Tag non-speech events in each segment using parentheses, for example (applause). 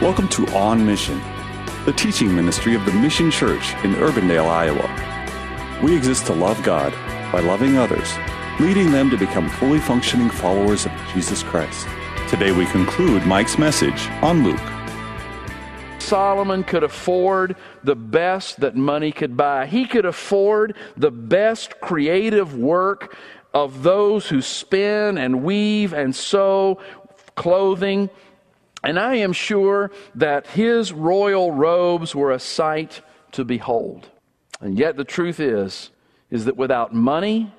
Welcome to On Mission, the teaching ministry of the Mission Church in Urbandale, Iowa. We exist to love God by loving others, leading them to become fully functioning followers of Jesus Christ. Today we conclude Mike's message on Luke. Solomon could afford the best that money could buy. He could afford the best creative work of those who spin and weave and sew clothing. And I am sure that his royal robes were a sight to behold. And yet the truth is, is that without money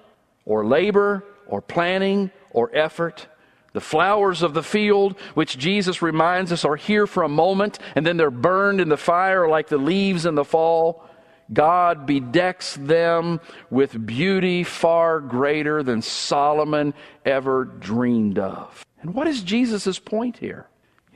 or labor or planning or effort, the flowers of the field, which Jesus reminds us are here for a moment and then they're burned in the fire like the leaves in the fall. God bedecks them with beauty far greater than Solomon ever dreamed of. And what is Jesus' point here?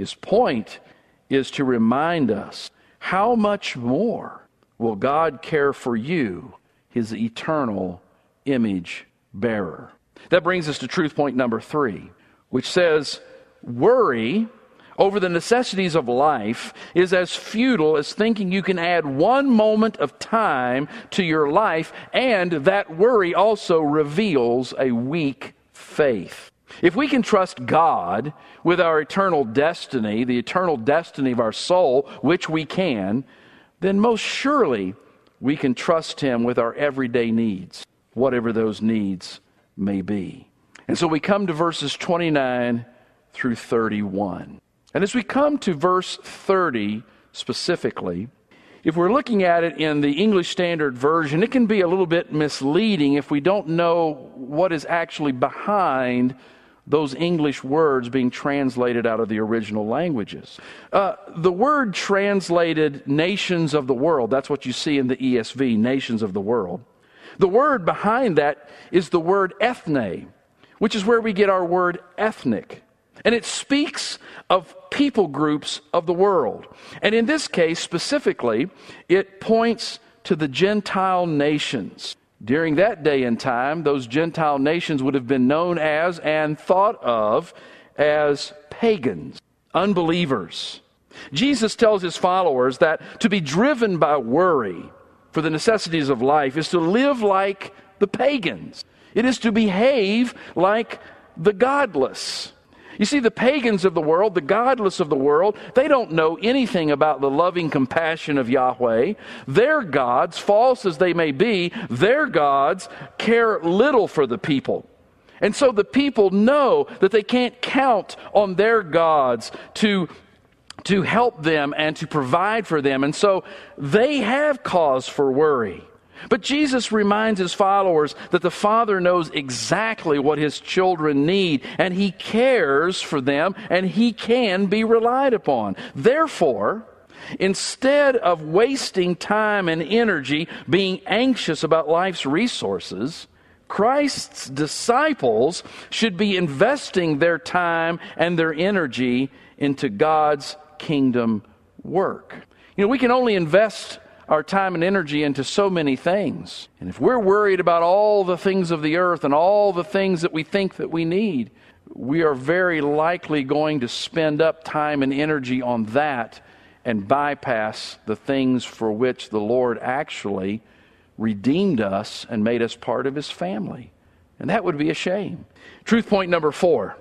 His point is to remind us how much more will God care for you, his eternal image bearer. That brings us to truth point number three, which says, Worry over the necessities of life is as futile as thinking you can add one moment of time to your life, and that worry also reveals a weak faith. If we can trust God with our eternal destiny, the eternal destiny of our soul, which we can, then most surely we can trust Him with our everyday needs, whatever those needs may be. And so we come to verses 29 through 31. And as we come to verse 30 specifically, if we're looking at it in the English Standard Version, it can be a little bit misleading if we don't know what is actually behind those English words being translated out of the original languages. Uh, the word translated nations of the world, that's what you see in the ESV, nations of the world. The word behind that is the word ethne, which is where we get our word ethnic. And it speaks of people groups of the world. And in this case, specifically, it points to the Gentile nations. During that day and time, those Gentile nations would have been known as and thought of as pagans, unbelievers. Jesus tells his followers that to be driven by worry for the necessities of life is to live like the pagans, it is to behave like the godless. You see, the pagans of the world, the godless of the world, they don't know anything about the loving compassion of Yahweh. Their gods, false as they may be, their gods care little for the people. And so the people know that they can't count on their gods to to help them and to provide for them. And so they have cause for worry. But Jesus reminds his followers that the Father knows exactly what his children need, and he cares for them, and he can be relied upon. Therefore, instead of wasting time and energy being anxious about life's resources, Christ's disciples should be investing their time and their energy into God's kingdom work. You know, we can only invest our time and energy into so many things. And if we're worried about all the things of the earth and all the things that we think that we need, we are very likely going to spend up time and energy on that and bypass the things for which the Lord actually redeemed us and made us part of his family. And that would be a shame. Truth point number four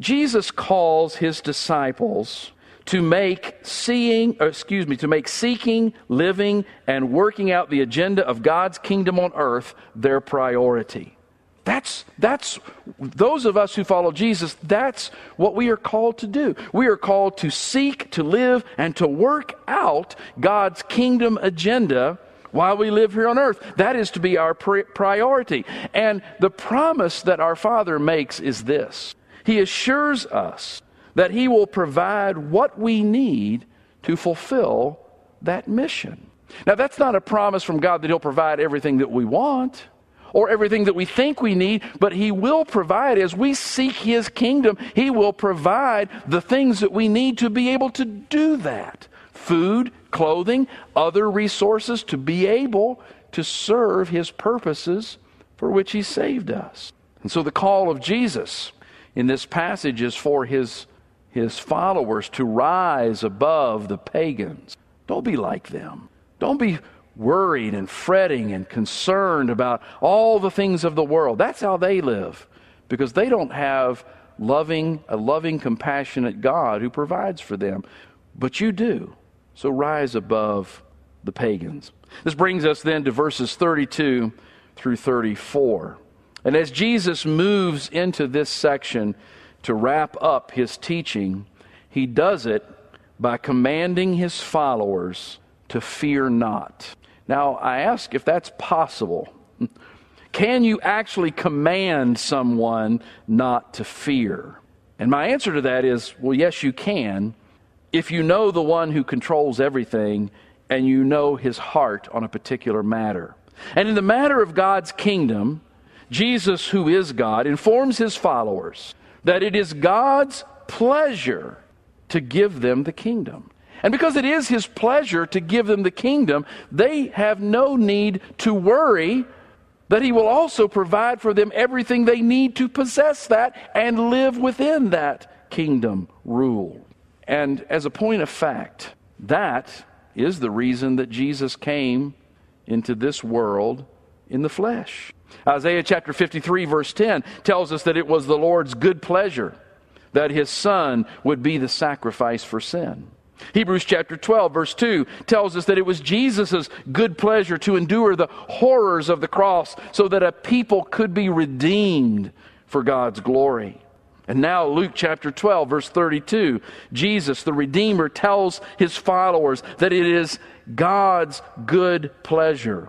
Jesus calls his disciples to make seeing, excuse me, to make seeking, living, and working out the agenda of God's kingdom on earth their priority. That's, that's, those of us who follow Jesus, that's what we are called to do. We are called to seek, to live, and to work out God's kingdom agenda while we live here on earth. That is to be our priority. And the promise that our Father makes is this He assures us that He will provide what we need to fulfill that mission. Now, that's not a promise from God that He'll provide everything that we want or everything that we think we need, but He will provide. As we seek His kingdom, He will provide the things that we need to be able to do that food, clothing, other resources to be able to serve His purposes for which He saved us. And so the call of Jesus in this passage is for His his followers to rise above the pagans. Don't be like them. Don't be worried and fretting and concerned about all the things of the world. That's how they live because they don't have loving a loving compassionate God who provides for them. But you do. So rise above the pagans. This brings us then to verses 32 through 34. And as Jesus moves into this section to wrap up his teaching, he does it by commanding his followers to fear not. Now, I ask if that's possible. (laughs) Can you actually command someone not to fear? And my answer to that is well, yes, you can, if you know the one who controls everything and you know his heart on a particular matter. And in the matter of God's kingdom, Jesus, who is God, informs his followers that it is God's pleasure to give them the kingdom. And because it is his pleasure to give them the kingdom, they have no need to worry that he will also provide for them everything they need to possess that and live within that kingdom rule. And as a point of fact, that is the reason that Jesus came into this world in the flesh. Isaiah chapter 53, verse 10 tells us that it was the Lord's good pleasure that his Son would be the sacrifice for sin. Hebrews chapter 12, verse 2 tells us that it was Jesus' good pleasure to endure the horrors of the cross so that a people could be redeemed for God's glory. And now, Luke chapter 12, verse 32, Jesus, the Redeemer, tells his followers that it is God's good pleasure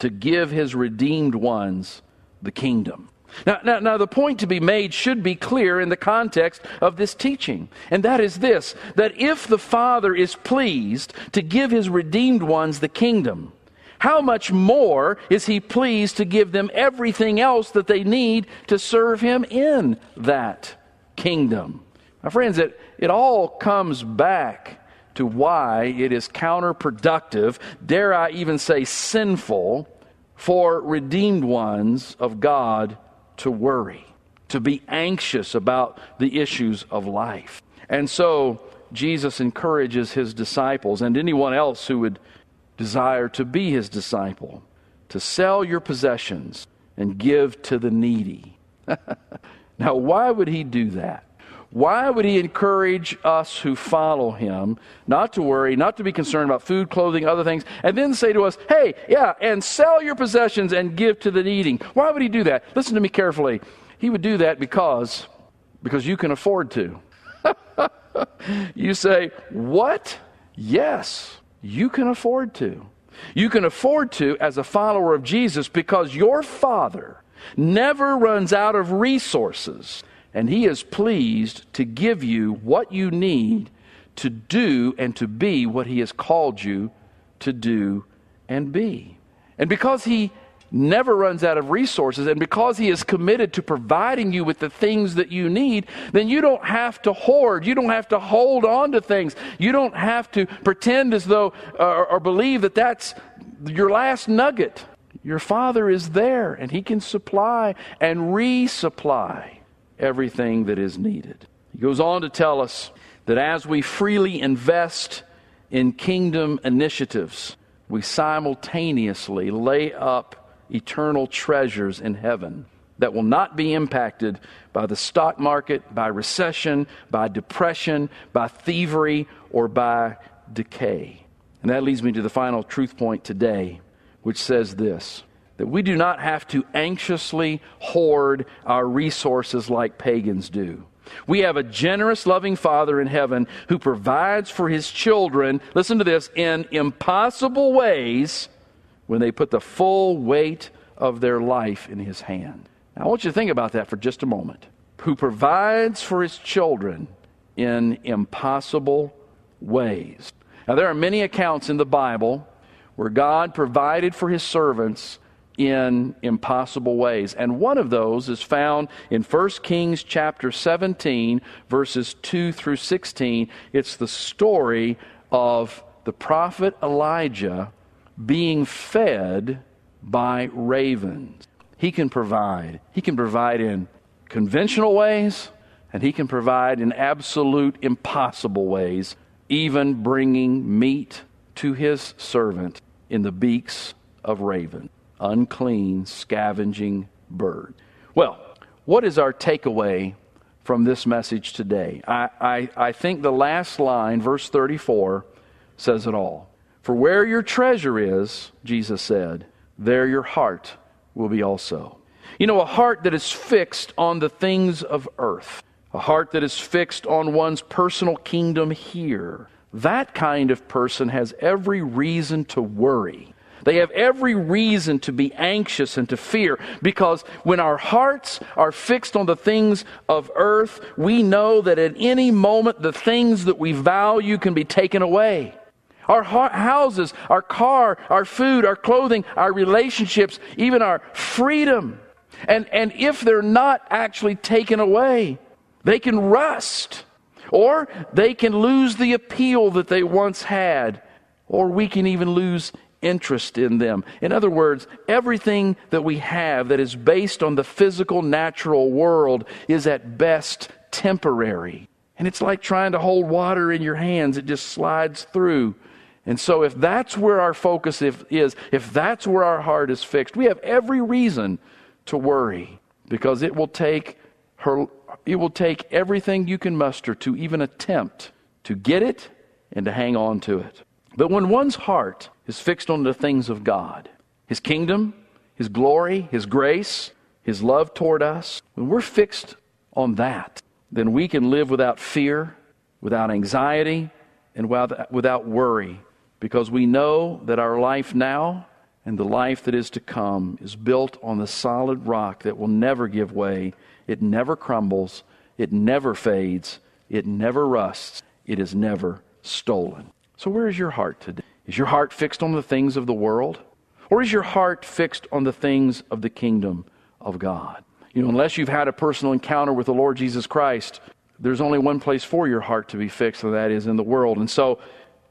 to give his redeemed ones the kingdom. Now, now, now, the point to be made should be clear in the context of this teaching, and that is this that if the Father is pleased to give his redeemed ones the kingdom, how much more is he pleased to give them everything else that they need to serve him in that kingdom? My friends, it, it all comes back to why it is counterproductive, dare I even say sinful, for redeemed ones of God to worry, to be anxious about the issues of life. And so Jesus encourages his disciples and anyone else who would desire to be his disciple to sell your possessions and give to the needy. (laughs) now, why would he do that? Why would he encourage us who follow him not to worry, not to be concerned about food, clothing, other things, and then say to us, hey, yeah, and sell your possessions and give to the needing? Why would he do that? Listen to me carefully. He would do that because, because you can afford to. (laughs) you say, what? Yes, you can afford to. You can afford to as a follower of Jesus because your Father never runs out of resources and He is pleased to give you what you need to do and to be what He has called you to do and be. And because He never runs out of resources, and because He is committed to providing you with the things that you need, then you don't have to hoard. You don't have to hold on to things. You don't have to pretend as though uh, or believe that that's your last nugget. Your Father is there, and He can supply and resupply everything that is needed. He goes on to tell us that as we freely invest in kingdom initiatives, we simultaneously lay up eternal treasures in heaven that will not be impacted by the stock market, by recession, by depression, by thievery, or by decay. And that leads me to the final truth point today, which says this that we do not have to anxiously hoard our resources like pagans do. We have a generous, loving Father in heaven who provides for his children, listen to this, in impossible ways when they put the full weight of their life in his hand. Now, I want you to think about that for just a moment. Who provides for his children in impossible ways. Now, there are many accounts in the Bible where God provided for his servants in impossible ways. And one of those is found in 1 Kings chapter 17, verses 2 through 16. It's the story of the prophet Elijah being fed by ravens. He can provide. He can provide in conventional ways, and He can provide in absolute impossible ways, even bringing meat to His servant in the beaks of raven, unclean, scavenging bird. Well, what is our takeaway from this message today? I, I, I think the last line, verse 34, says it all. For where your treasure is, Jesus said, there your heart will be also. You know, a heart that is fixed on the things of earth, a heart that is fixed on one's personal kingdom here, that kind of person has every reason to worry. They have every reason to be anxious and to fear because when our hearts are fixed on the things of earth, we know that at any moment the things that we value can be taken away. Our houses, our car, our food, our clothing, our relationships, even our freedom. And, and if they're not actually taken away, they can rust. Or they can lose the appeal that they once had. Or we can even lose interest in them. In other words, everything that we have that is based on the physical, natural world is at best temporary. And it's like trying to hold water in your hands, it just slides through. And so, if that's where our focus is, if that's where our heart is fixed, we have every reason to worry because it will take her, it will take everything you can muster to even attempt to get it and to hang on to it. But when one's heart is fixed on the things of God, His kingdom, His glory, His grace, His love toward us, when we're fixed on that, then we can live without fear, without anxiety, and without, worry because we know that our life now and the life that is to come is built on the solid rock that will never give way. It never crumbles. It never fades. It never rusts. It is never stolen. So, where is your heart today? Is your heart fixed on the things of the world? Or is your heart fixed on the things of the kingdom of God? You know, unless you've had a personal encounter with the Lord Jesus Christ, there's only one place for your heart to be fixed, and that is in the world. And so,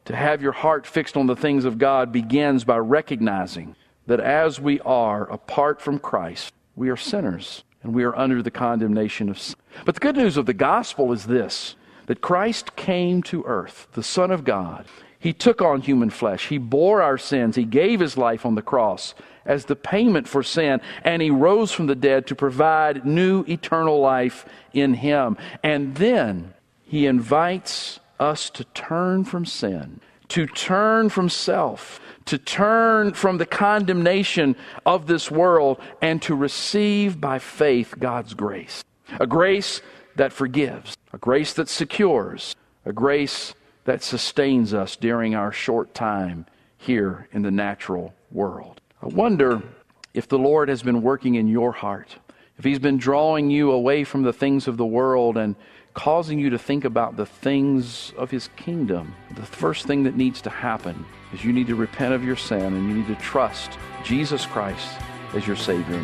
to have your heart fixed on the things of God begins by recognizing that as we are apart from Christ, we are sinners and we are under the condemnation of sin. But the good news of the gospel is this that Christ came to earth, the Son of God. He took on human flesh. He bore our sins. He gave his life on the cross as the payment for sin, and he rose from the dead to provide new eternal life in him. And then he invites us to turn from sin, to turn from self, to turn from the condemnation of this world, and to receive by faith God's grace. A grace that forgives, a grace that secures, a grace that sustains us during our short time here in the natural world. I wonder if the Lord has been working in your heart, if He's been drawing you away from the things of the world and causing you to think about the things of His kingdom, the first thing that needs to happen is you need to repent of your sin and you need to trust Jesus Christ as your Savior.